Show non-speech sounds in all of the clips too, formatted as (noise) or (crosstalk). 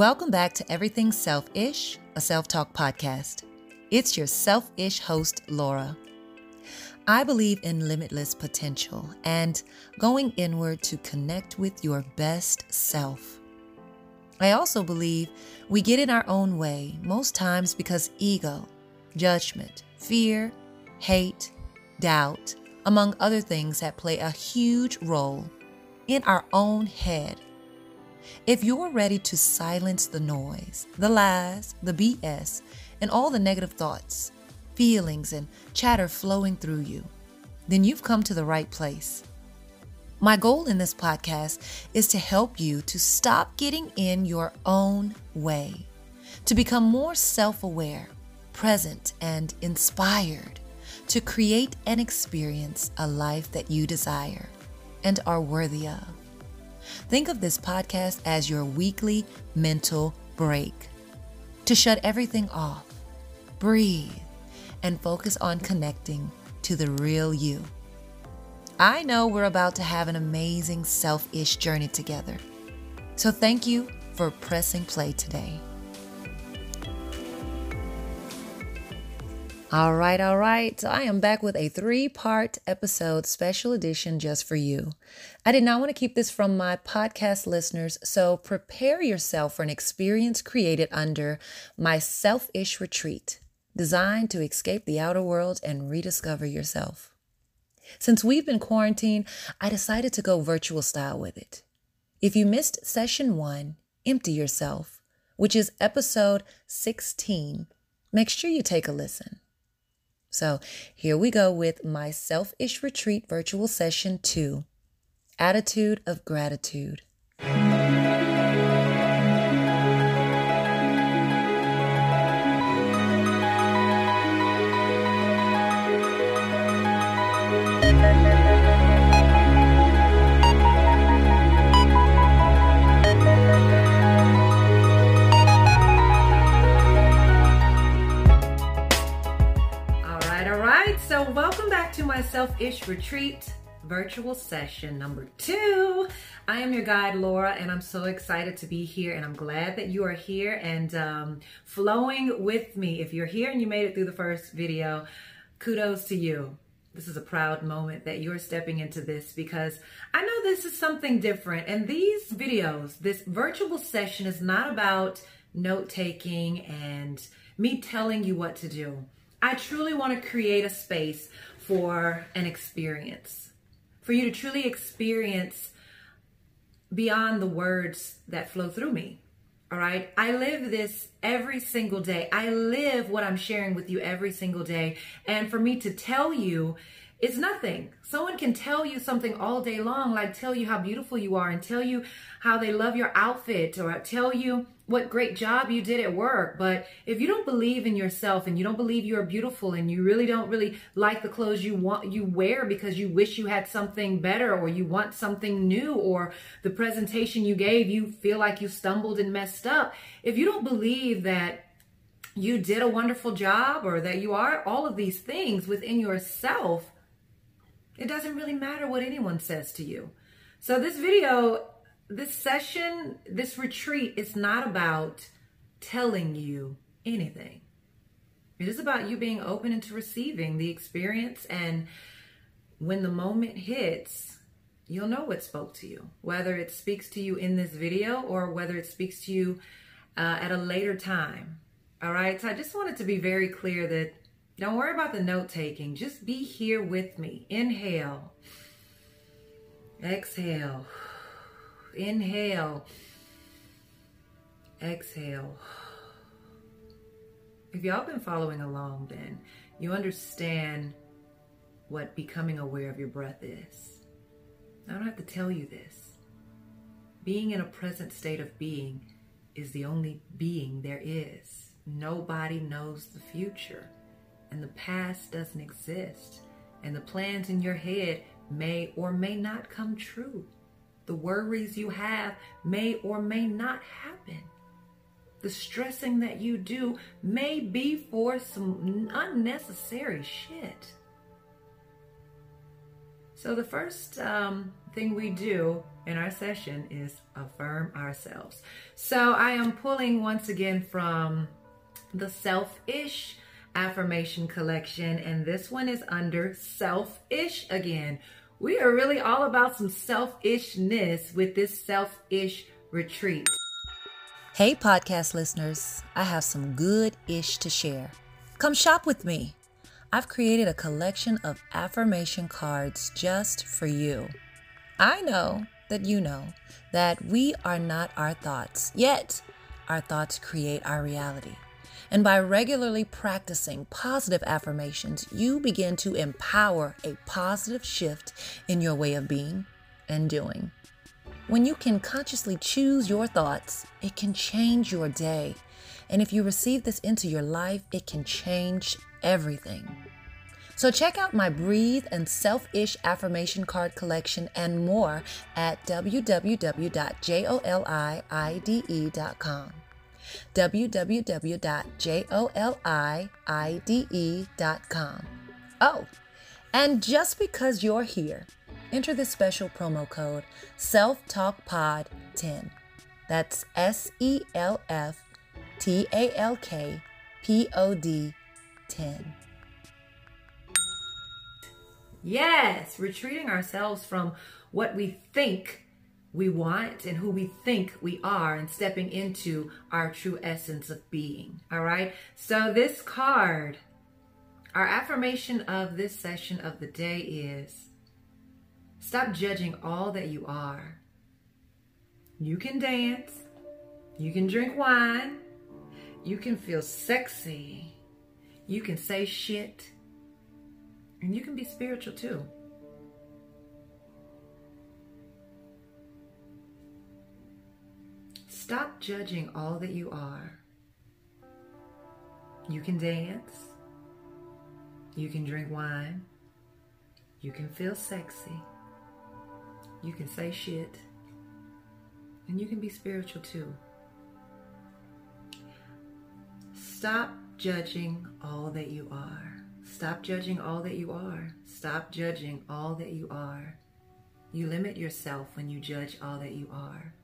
Welcome back to Everything Self Ish, a self talk podcast. It's your self ish host, Lora. I believe in limitless potential and going inward to connect with your best self. I also believe we get in our own way most times because ego, judgment, fear, hate, doubt, among other things, that play a huge role in our own head if you're ready to silence the noise, the lies, the BS, and all the negative thoughts, feelings, and chatter flowing through you, then you've come to the right place. My goal in this podcast is to help you to stop getting in your own way, to become more self aware, present, and inspired, to create and experience a life that you desire and are worthy of. Think of this podcast as your weekly mental break to shut everything off, breathe, and focus on connecting to the real you. I know we're about to have an amazing selfish journey together. So thank you for pressing play today. All right, all right. So I am back with a three part episode special edition just for you. I did not want to keep this from my podcast listeners, so prepare yourself for an experience created under my selfish retreat, designed to escape the outer world and rediscover yourself. Since we've been quarantined, I decided to go virtual style with it. If you missed session one, Empty Yourself, which is episode 16, make sure you take a listen. So here we go with my selfish retreat virtual session two attitude of gratitude. Self Ish Retreat virtual session number two. I am your guide, Lora, and I'm so excited to be here. And I'm glad that you are here and um, flowing with me. If you're here and you made it through the first video, kudos to you. This is a proud moment that you're stepping into this because I know this is something different. And these videos, this virtual session is not about note taking and me telling you what to do. I truly want to create a space for an experience, for you to truly experience beyond the words that flow through me. All right. I live this every single day. I live what I'm sharing with you every single day. And for me to tell you it's nothing. Someone can tell you something all day long, like tell you how beautiful you are and tell you how they love your outfit or tell you what great job you did at work. But if you don't believe in yourself and you don't believe you're beautiful and you really don't really like the clothes you want you wear because you wish you had something better or you want something new or the presentation you gave you feel like you stumbled and messed up. If you don't believe that you did a wonderful job or that you are all of these things within yourself, it doesn't really matter what anyone says to you. So this video, this session, this retreat is not about telling you anything. It is about you being open into receiving the experience and when the moment hits, you'll know what spoke to you, whether it speaks to you in this video or whether it speaks to you uh, at a later time. All right. So I just wanted to be very clear that don't worry about the note taking. Just be here with me. Inhale. Exhale. Inhale. Exhale. If y'all been following along, then you understand what becoming aware of your breath is. I don't have to tell you this. Being in a present state of being is the only being there is. Nobody knows the future and the past doesn't exist, and the plans in your head may or may not come true. The worries you have may or may not happen. The stressing that you do may be for some unnecessary shit. So, the first um, thing we do in our session is affirm ourselves. So, I am pulling once again from the Selfish Affirmation Collection, and this one is under Selfish again. We are really all about some selfishness with this selfish retreat. Hey, podcast listeners, I have some good ish to share. Come shop with me. I've created a collection of affirmation cards just for you. I know that you know that we are not our thoughts, yet, our thoughts create our reality. And by regularly practicing positive affirmations, you begin to empower a positive shift in your way of being and doing. When you can consciously choose your thoughts, it can change your day. And if you receive this into your life, it can change everything. So check out my Breathe and Selfish affirmation card collection and more at www.jolide.com www.jolide.com. Oh, and just because you're here, enter the special promo code Self Talk Pod 10. That's S E L F T A L K P O D 10. Yes, retreating ourselves from what we think we want and who we think we are and stepping into our true essence of being. All right. So, this card, our affirmation of this session of the day is stop judging all that you are. You can dance, you can drink wine, you can feel sexy, you can say shit, and you can be spiritual too. Stop judging all that you are. You can dance. You can drink wine. You can feel sexy. You can say shit. And you can be spiritual too. Stop judging all that you are. Stop judging all that you are. Stop judging all that you are. You limit yourself when you judge all that you are.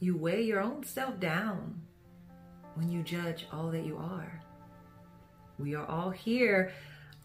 You weigh your own self down when you judge all that you are. We are all here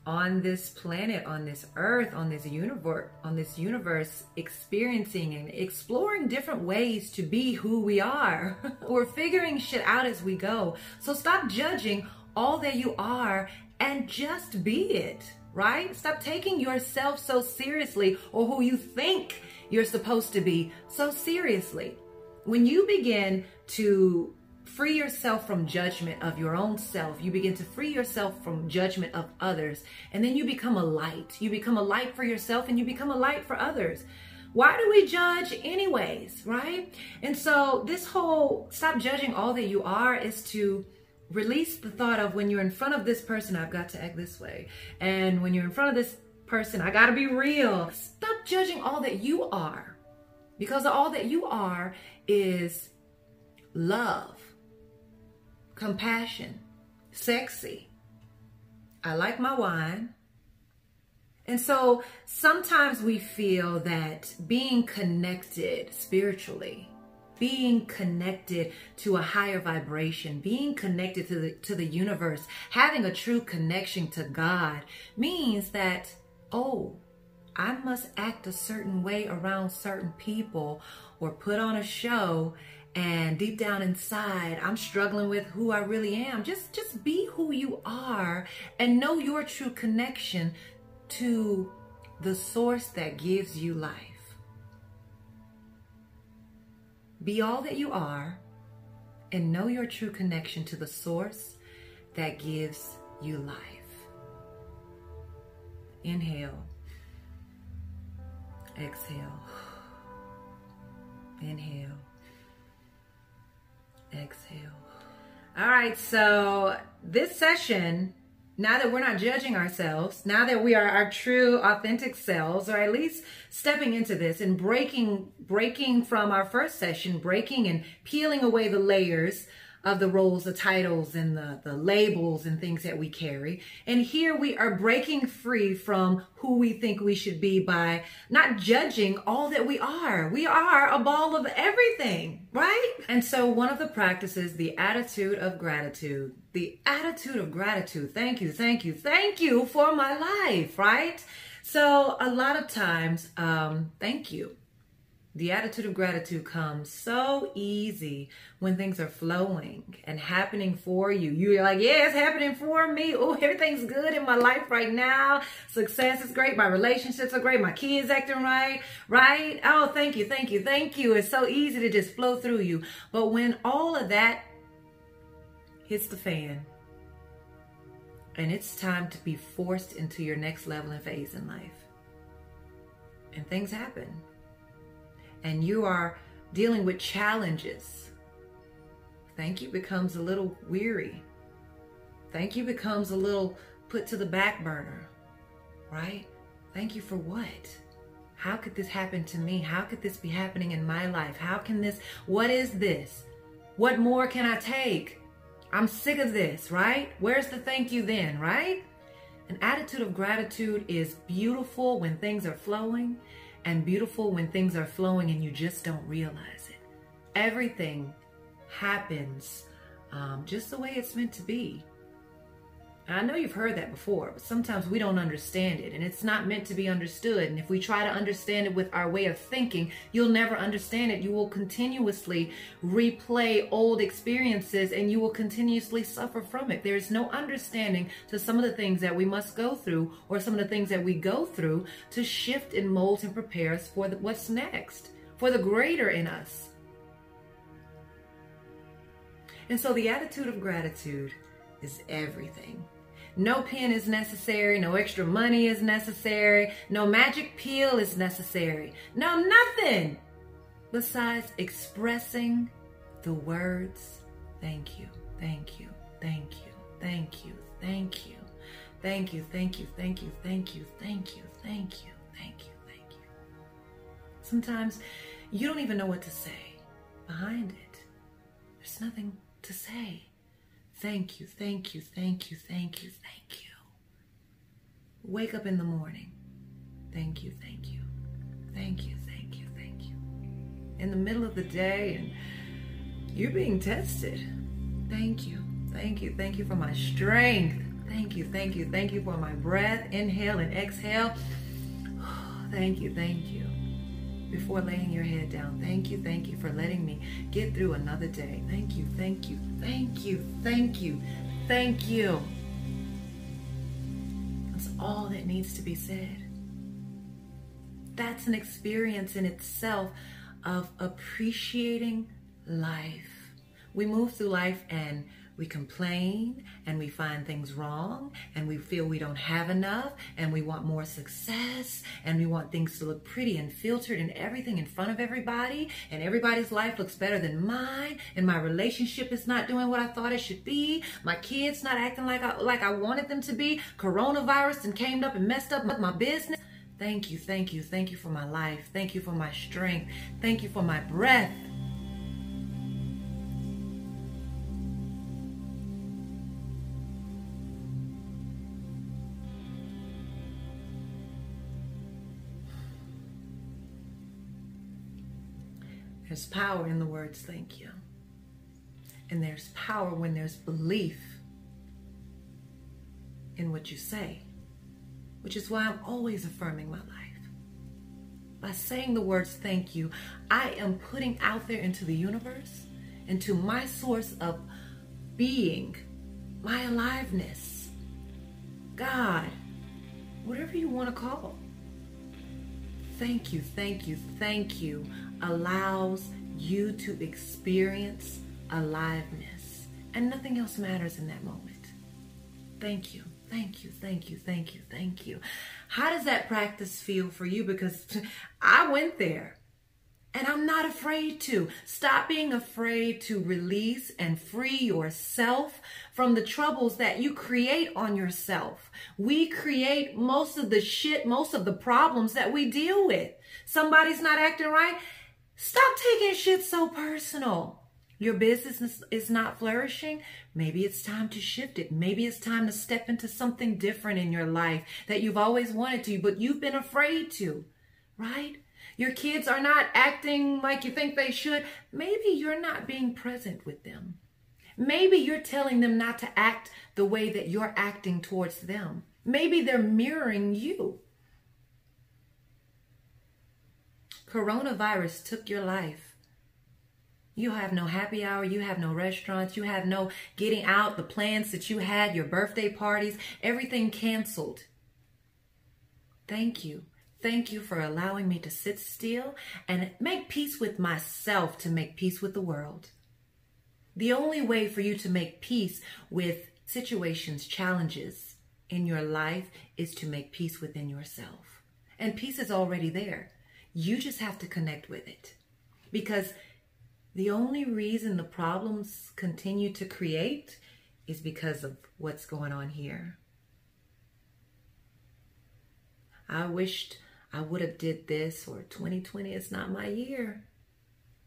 on this planet, on this earth, on this universe, on this universe, experiencing and exploring different ways to be who we are. (laughs) We're figuring shit out as we go. So stop judging all that you are and just be it, right? Stop taking yourself so seriously or who you think you're supposed to be so seriously. When you begin to free yourself from judgment of your own self, you begin to free yourself from judgment of others, and then you become a light. You become a light for yourself and you become a light for others. Why do we judge anyways, right? And so this whole stop judging all that you are is to release the thought of when you're in front of this person, I've got to act this way. And when you're in front of this person, I got to be real. Stop judging all that you are because all that you are is love, compassion, sexy. I like my wine. And so sometimes we feel that being connected spiritually, being connected to a higher vibration, being connected to the to the universe, having a true connection to God means that oh, I must act a certain way around certain people or put on a show and deep down inside I'm struggling with who I really am. Just just be who you are and know your true connection to the source that gives you life. Be all that you are and know your true connection to the source that gives you life. Inhale. Exhale. Inhale. Exhale. All right, so this session, now that we're not judging ourselves, now that we are our true authentic selves, or at least stepping into this and breaking breaking from our first session, breaking and peeling away the layers of the roles, the titles, and the, the labels and things that we carry. And here we are breaking free from who we think we should be by not judging all that we are. We are a ball of everything, right? And so one of the practices, the attitude of gratitude, the attitude of gratitude. Thank you, thank you, thank you for my life, right? So a lot of times, um, thank you the attitude of gratitude comes so easy when things are flowing and happening for you. You're like, yeah, it's happening for me. Oh, everything's good in my life right now. Success is great. My relationships are great. My kids acting right, right? Oh, thank you, thank you, thank you. It's so easy to just flow through you. But when all of that hits the fan and it's time to be forced into your next level and phase in life, and things happen and you are dealing with challenges, thank you becomes a little weary. Thank you becomes a little put to the back burner, right? Thank you for what? How could this happen to me? How could this be happening in my life? How can this, what is this? What more can I take? I'm sick of this, right? Where's the thank you then, right? An attitude of gratitude is beautiful when things are flowing and beautiful when things are flowing and you just don't realize it. Everything happens um, just the way it's meant to be. And I know you've heard that before, but sometimes we don't understand it and it's not meant to be understood. And if we try to understand it with our way of thinking, you'll never understand it. You will continuously replay old experiences and you will continuously suffer from it. There is no understanding to some of the things that we must go through or some of the things that we go through to shift and mold and prepare us for the, what's next, for the greater in us. And so the attitude of gratitude is everything. No pen is necessary. No extra money is necessary. No magic pill is necessary. No, nothing besides expressing the words thank you, thank you, thank you, thank you, thank you, thank you, thank you, thank you, thank you, thank you, thank you, thank you, thank you. Sometimes you don't even know what to say behind it. There's nothing to say. Thank you, thank you, thank you, thank you, thank you. Wake up in the morning. Thank you, thank you, thank you, thank you, thank you. In the middle of the day and you're being tested. Thank you, thank you, thank you for my strength. Thank you, thank you, thank you for my breath. Inhale and exhale. Thank you, thank you before laying your head down. Thank you, thank you for letting me get through another day. Thank you, thank you, thank you, thank you, thank you. That's all that needs to be said. That's an experience in itself of appreciating life. We move through life and we complain and we find things wrong and we feel we don't have enough and we want more success and we want things to look pretty and filtered and everything in front of everybody and everybody's life looks better than mine and my relationship is not doing what I thought it should be. My kids not acting like I like I wanted them to be. Coronavirus and came up and messed up my business. Thank you, thank you, thank you for my life. Thank you for my strength. Thank you for my breath. There's power in the words thank you. And there's power when there's belief in what you say, which is why I'm always affirming my life. By saying the words thank you, I am putting out there into the universe, into my source of being, my aliveness, God, whatever you want to call. Thank you, thank you, thank you allows you to experience aliveness. And nothing else matters in that moment. Thank you. Thank you, thank you, thank you, thank you. How does that practice feel for you? Because (laughs) I went there and I'm not afraid to. Stop being afraid to release and free yourself from the troubles that you create on yourself. We create most of the shit, most of the problems that we deal with. Somebody's not acting right. Stop taking shit so personal. Your business is not flourishing. Maybe it's time to shift it. Maybe it's time to step into something different in your life that you've always wanted to, but you've been afraid to, right? Your kids are not acting like you think they should. Maybe you're not being present with them. Maybe you're telling them not to act the way that you're acting towards them. Maybe they're mirroring you. Coronavirus took your life. You have no happy hour. You have no restaurants. You have no getting out, the plans that you had, your birthday parties, everything canceled. Thank you. Thank you for allowing me to sit still and make peace with myself to make peace with the world. The only way for you to make peace with situations, challenges in your life is to make peace within yourself. And peace is already there. You just have to connect with it. Because the only reason the problems continue to create is because of what's going on here. I wished I would have did this or 2020 is not my year.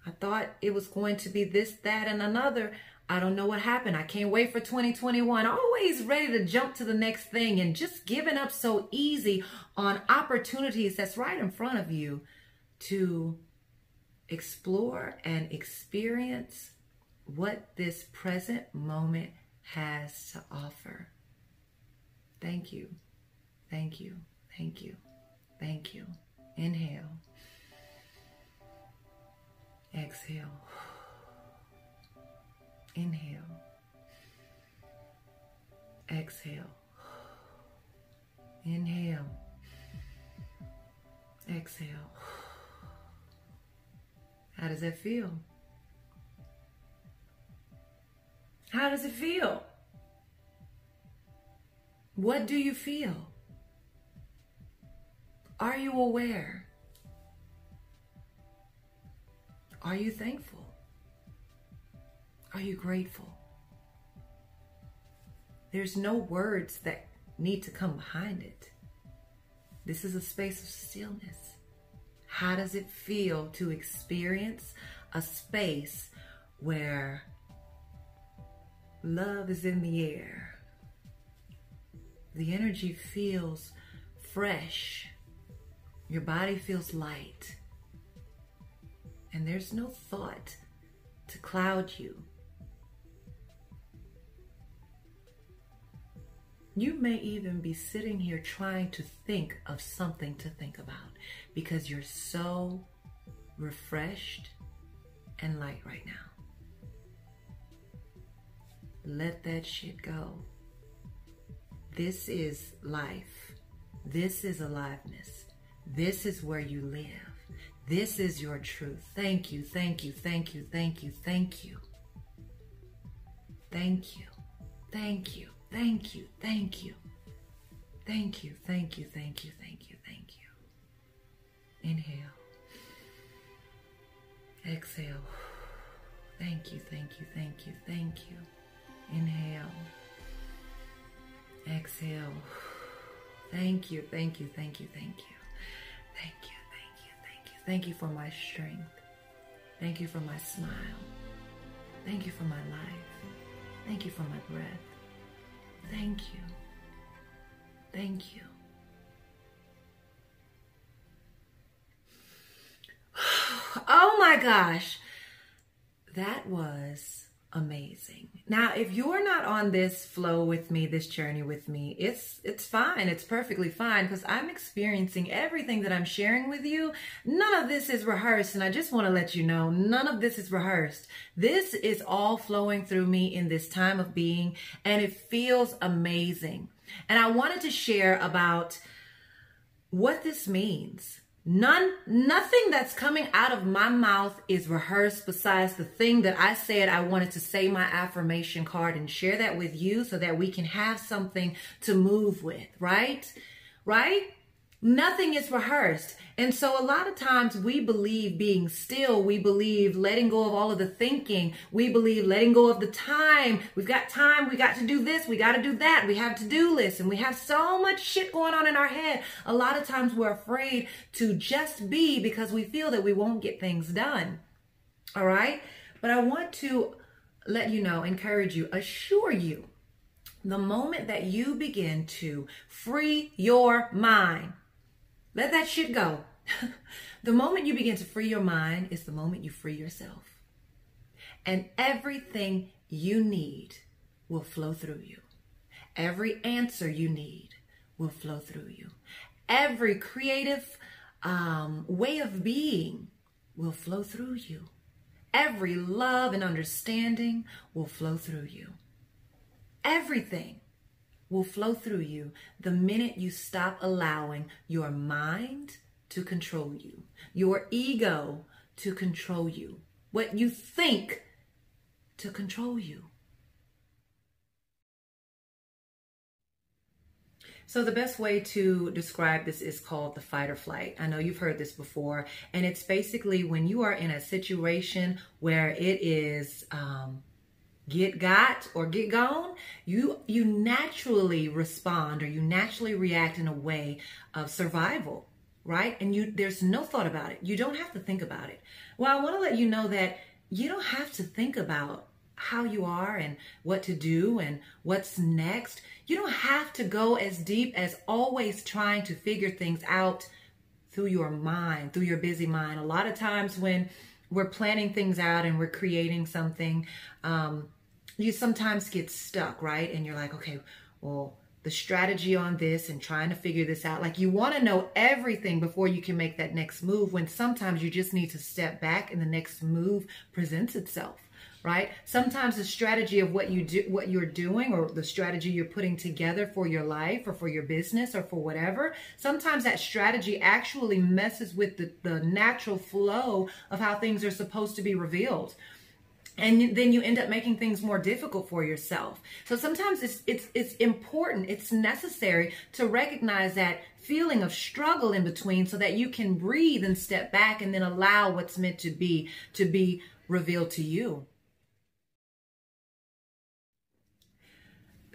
I thought it was going to be this, that, and another. I don't know what happened. I can't wait for 2021. Always ready to jump to the next thing and just giving up so easy on opportunities that's right in front of you to explore and experience what this present moment has to offer. Thank you. Thank you. Thank you. Thank you. Inhale. Exhale. Inhale. Exhale. Inhale. Exhale. How does that feel? How does it feel? What do you feel? Are you aware? Are you thankful? Are you grateful? There's no words that need to come behind it. This is a space of stillness. How does it feel to experience a space where love is in the air? The energy feels fresh. Your body feels light. And there's no thought to cloud you. You may even be sitting here trying to think of something to think about because you're so refreshed and light right now. Let that shit go. This is life. This is aliveness. This is where you live. This is your truth. Thank you, thank you, thank you, thank you, thank you. Thank you, thank you, thank you, thank you. Thank you, thank you, thank you, thank you, thank you. Inhale. Exhale. Thank you, thank you, thank you, thank you. Inhale. Exhale. Thank you, thank you, thank you, thank you. Thank you, thank you, thank you. Thank you for my strength. Thank you for my smile. Thank you for my life. Thank you for my breath. Thank you. Thank you. (sighs) Oh my gosh. That was amazing. Now, if you're not on this flow with me, this journey with me, it's it's fine. It's perfectly fine because I'm experiencing everything that I'm sharing with you. None of this is rehearsed and I just want to let you know none of this is rehearsed. This is all flowing through me in this time of being and it feels amazing. And I wanted to share about what this means None, nothing that's coming out of my mouth is rehearsed besides the thing that I said I wanted to say my affirmation card and share that with you so that we can have something to move with, right? Right? Nothing is rehearsed. And so a lot of times we believe being still, we believe letting go of all of the thinking, we believe letting go of the time. We've got time, we got to do this, we got to do that, we have to-do lists, and we have so much shit going on in our head. A lot of times we're afraid to just be because we feel that we won't get things done. All right? But I want to let you know, encourage you, assure you, the moment that you begin to free your mind, let that shit go. (laughs) the moment you begin to free your mind is the moment you free yourself. And everything you need will flow through you. Every answer you need will flow through you. Every creative um, way of being will flow through you. Every love and understanding will flow through you. Everything will flow through you the minute you stop allowing your mind to control you, your ego to control you, what you think to control you. So, the best way to describe this is called the fight or flight. I know you've heard this before, and it's basically when you are in a situation where it is um, get got or get gone, you you naturally respond or you naturally react in a way of survival, right? And you there's no thought about it. You don't have to think about it. Well, I want to let you know that you don't have to think about how you are and what to do and what's next. You don't have to go as deep as always trying to figure things out through your mind, through your busy mind. A lot of times when we're planning things out and we're creating something, um, you sometimes get stuck, right? And you're like, okay, well, the strategy on this and trying to figure this out. Like you want to know everything before you can make that next move when sometimes you just need to step back and the next move presents itself right? Sometimes the strategy of what you do, what you're doing, or the strategy you're putting together for your life or for your business or for whatever, sometimes that strategy actually messes with the, the natural flow of how things are supposed to be revealed and then you end up making things more difficult for yourself so sometimes it's it's it's important it's necessary to recognize that feeling of struggle in between so that you can breathe and step back and then allow what's meant to be to be revealed to you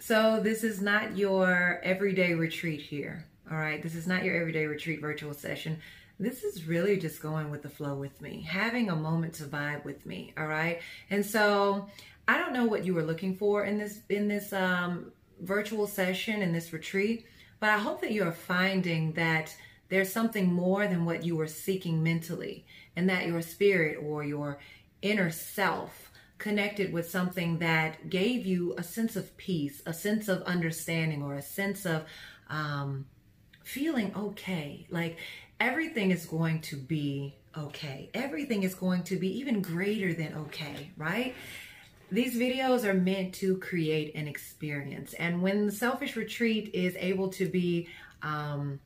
So this is not your everyday retreat here. All right. This is not your everyday retreat virtual session. This is really just going with the flow with me, having a moment to vibe with me. All right. And so I don't know what you were looking for in this, in this, um, virtual session, in this retreat, but I hope that you're finding that there's something more than what you were seeking mentally and that your spirit or your inner self connected with something that gave you a sense of peace, a sense of understanding, or a sense of um, feeling okay. Like everything is going to be okay. Everything is going to be even greater than okay, right? These videos are meant to create an experience. And when the Selfish Retreat is able to be um,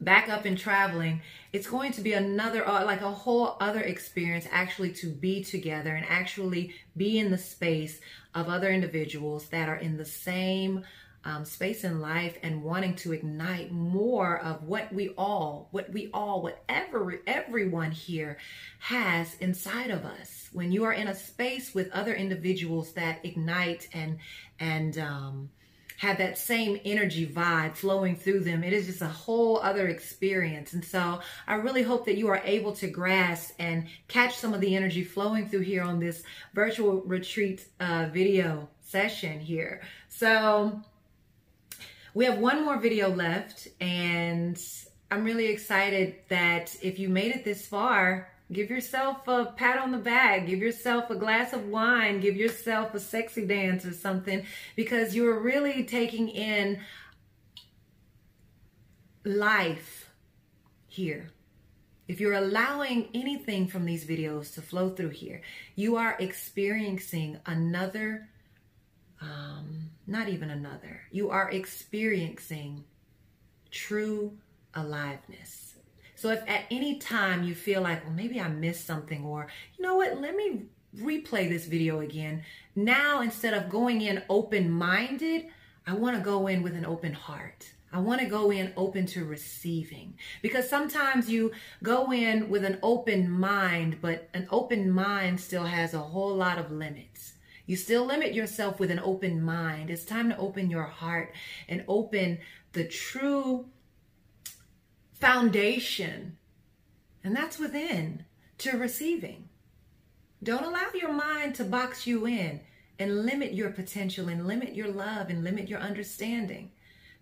back up and traveling, it's going to be another, uh, like a whole other experience actually to be together and actually be in the space of other individuals that are in the same um, space in life and wanting to ignite more of what we all, what we all, whatever everyone here has inside of us. When you are in a space with other individuals that ignite and, and, um, have that same energy vibe flowing through them. It is just a whole other experience. And so I really hope that you are able to grasp and catch some of the energy flowing through here on this virtual retreat uh, video session here. So we have one more video left and I'm really excited that if you made it this far, Give yourself a pat on the back. Give yourself a glass of wine. Give yourself a sexy dance or something because you're really taking in life here. If you're allowing anything from these videos to flow through here, you are experiencing another, um, not even another, you are experiencing true aliveness. So if at any time you feel like, well, maybe I missed something, or you know what, let me replay this video again. Now, instead of going in open minded, I want to go in with an open heart. I want to go in open to receiving because sometimes you go in with an open mind, but an open mind still has a whole lot of limits. You still limit yourself with an open mind. It's time to open your heart and open the true foundation, and that's within, to receiving. Don't allow your mind to box you in and limit your potential and limit your love and limit your understanding.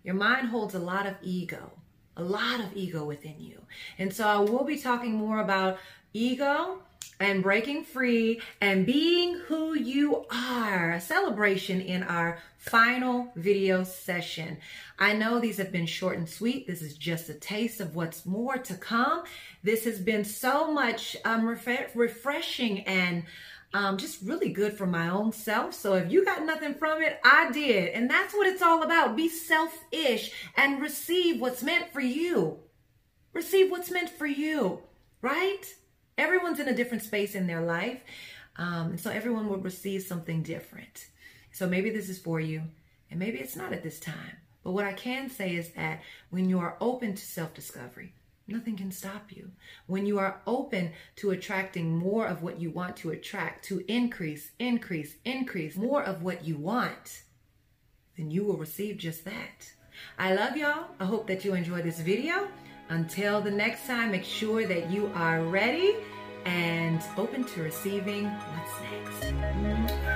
Your mind holds a lot of ego, a lot of ego within you. And so I will be talking more about ego and breaking free and being who you are. A celebration in our final video session. I know these have been short and sweet. This is just a taste of what's more to come. This has been so much um, ref- refreshing and um, just really good for my own self. So if you got nothing from it, I did. And that's what it's all about. Be selfish and receive what's meant for you. Receive what's meant for you, right? Everyone's in a different space in their life. Um, so everyone will receive something different. So maybe this is for you, and maybe it's not at this time. But what I can say is that when you are open to self discovery, nothing can stop you. When you are open to attracting more of what you want to attract, to increase, increase, increase more of what you want, then you will receive just that. I love y'all. I hope that you enjoy this video. Until the next time, make sure that you are ready and open to receiving what's next.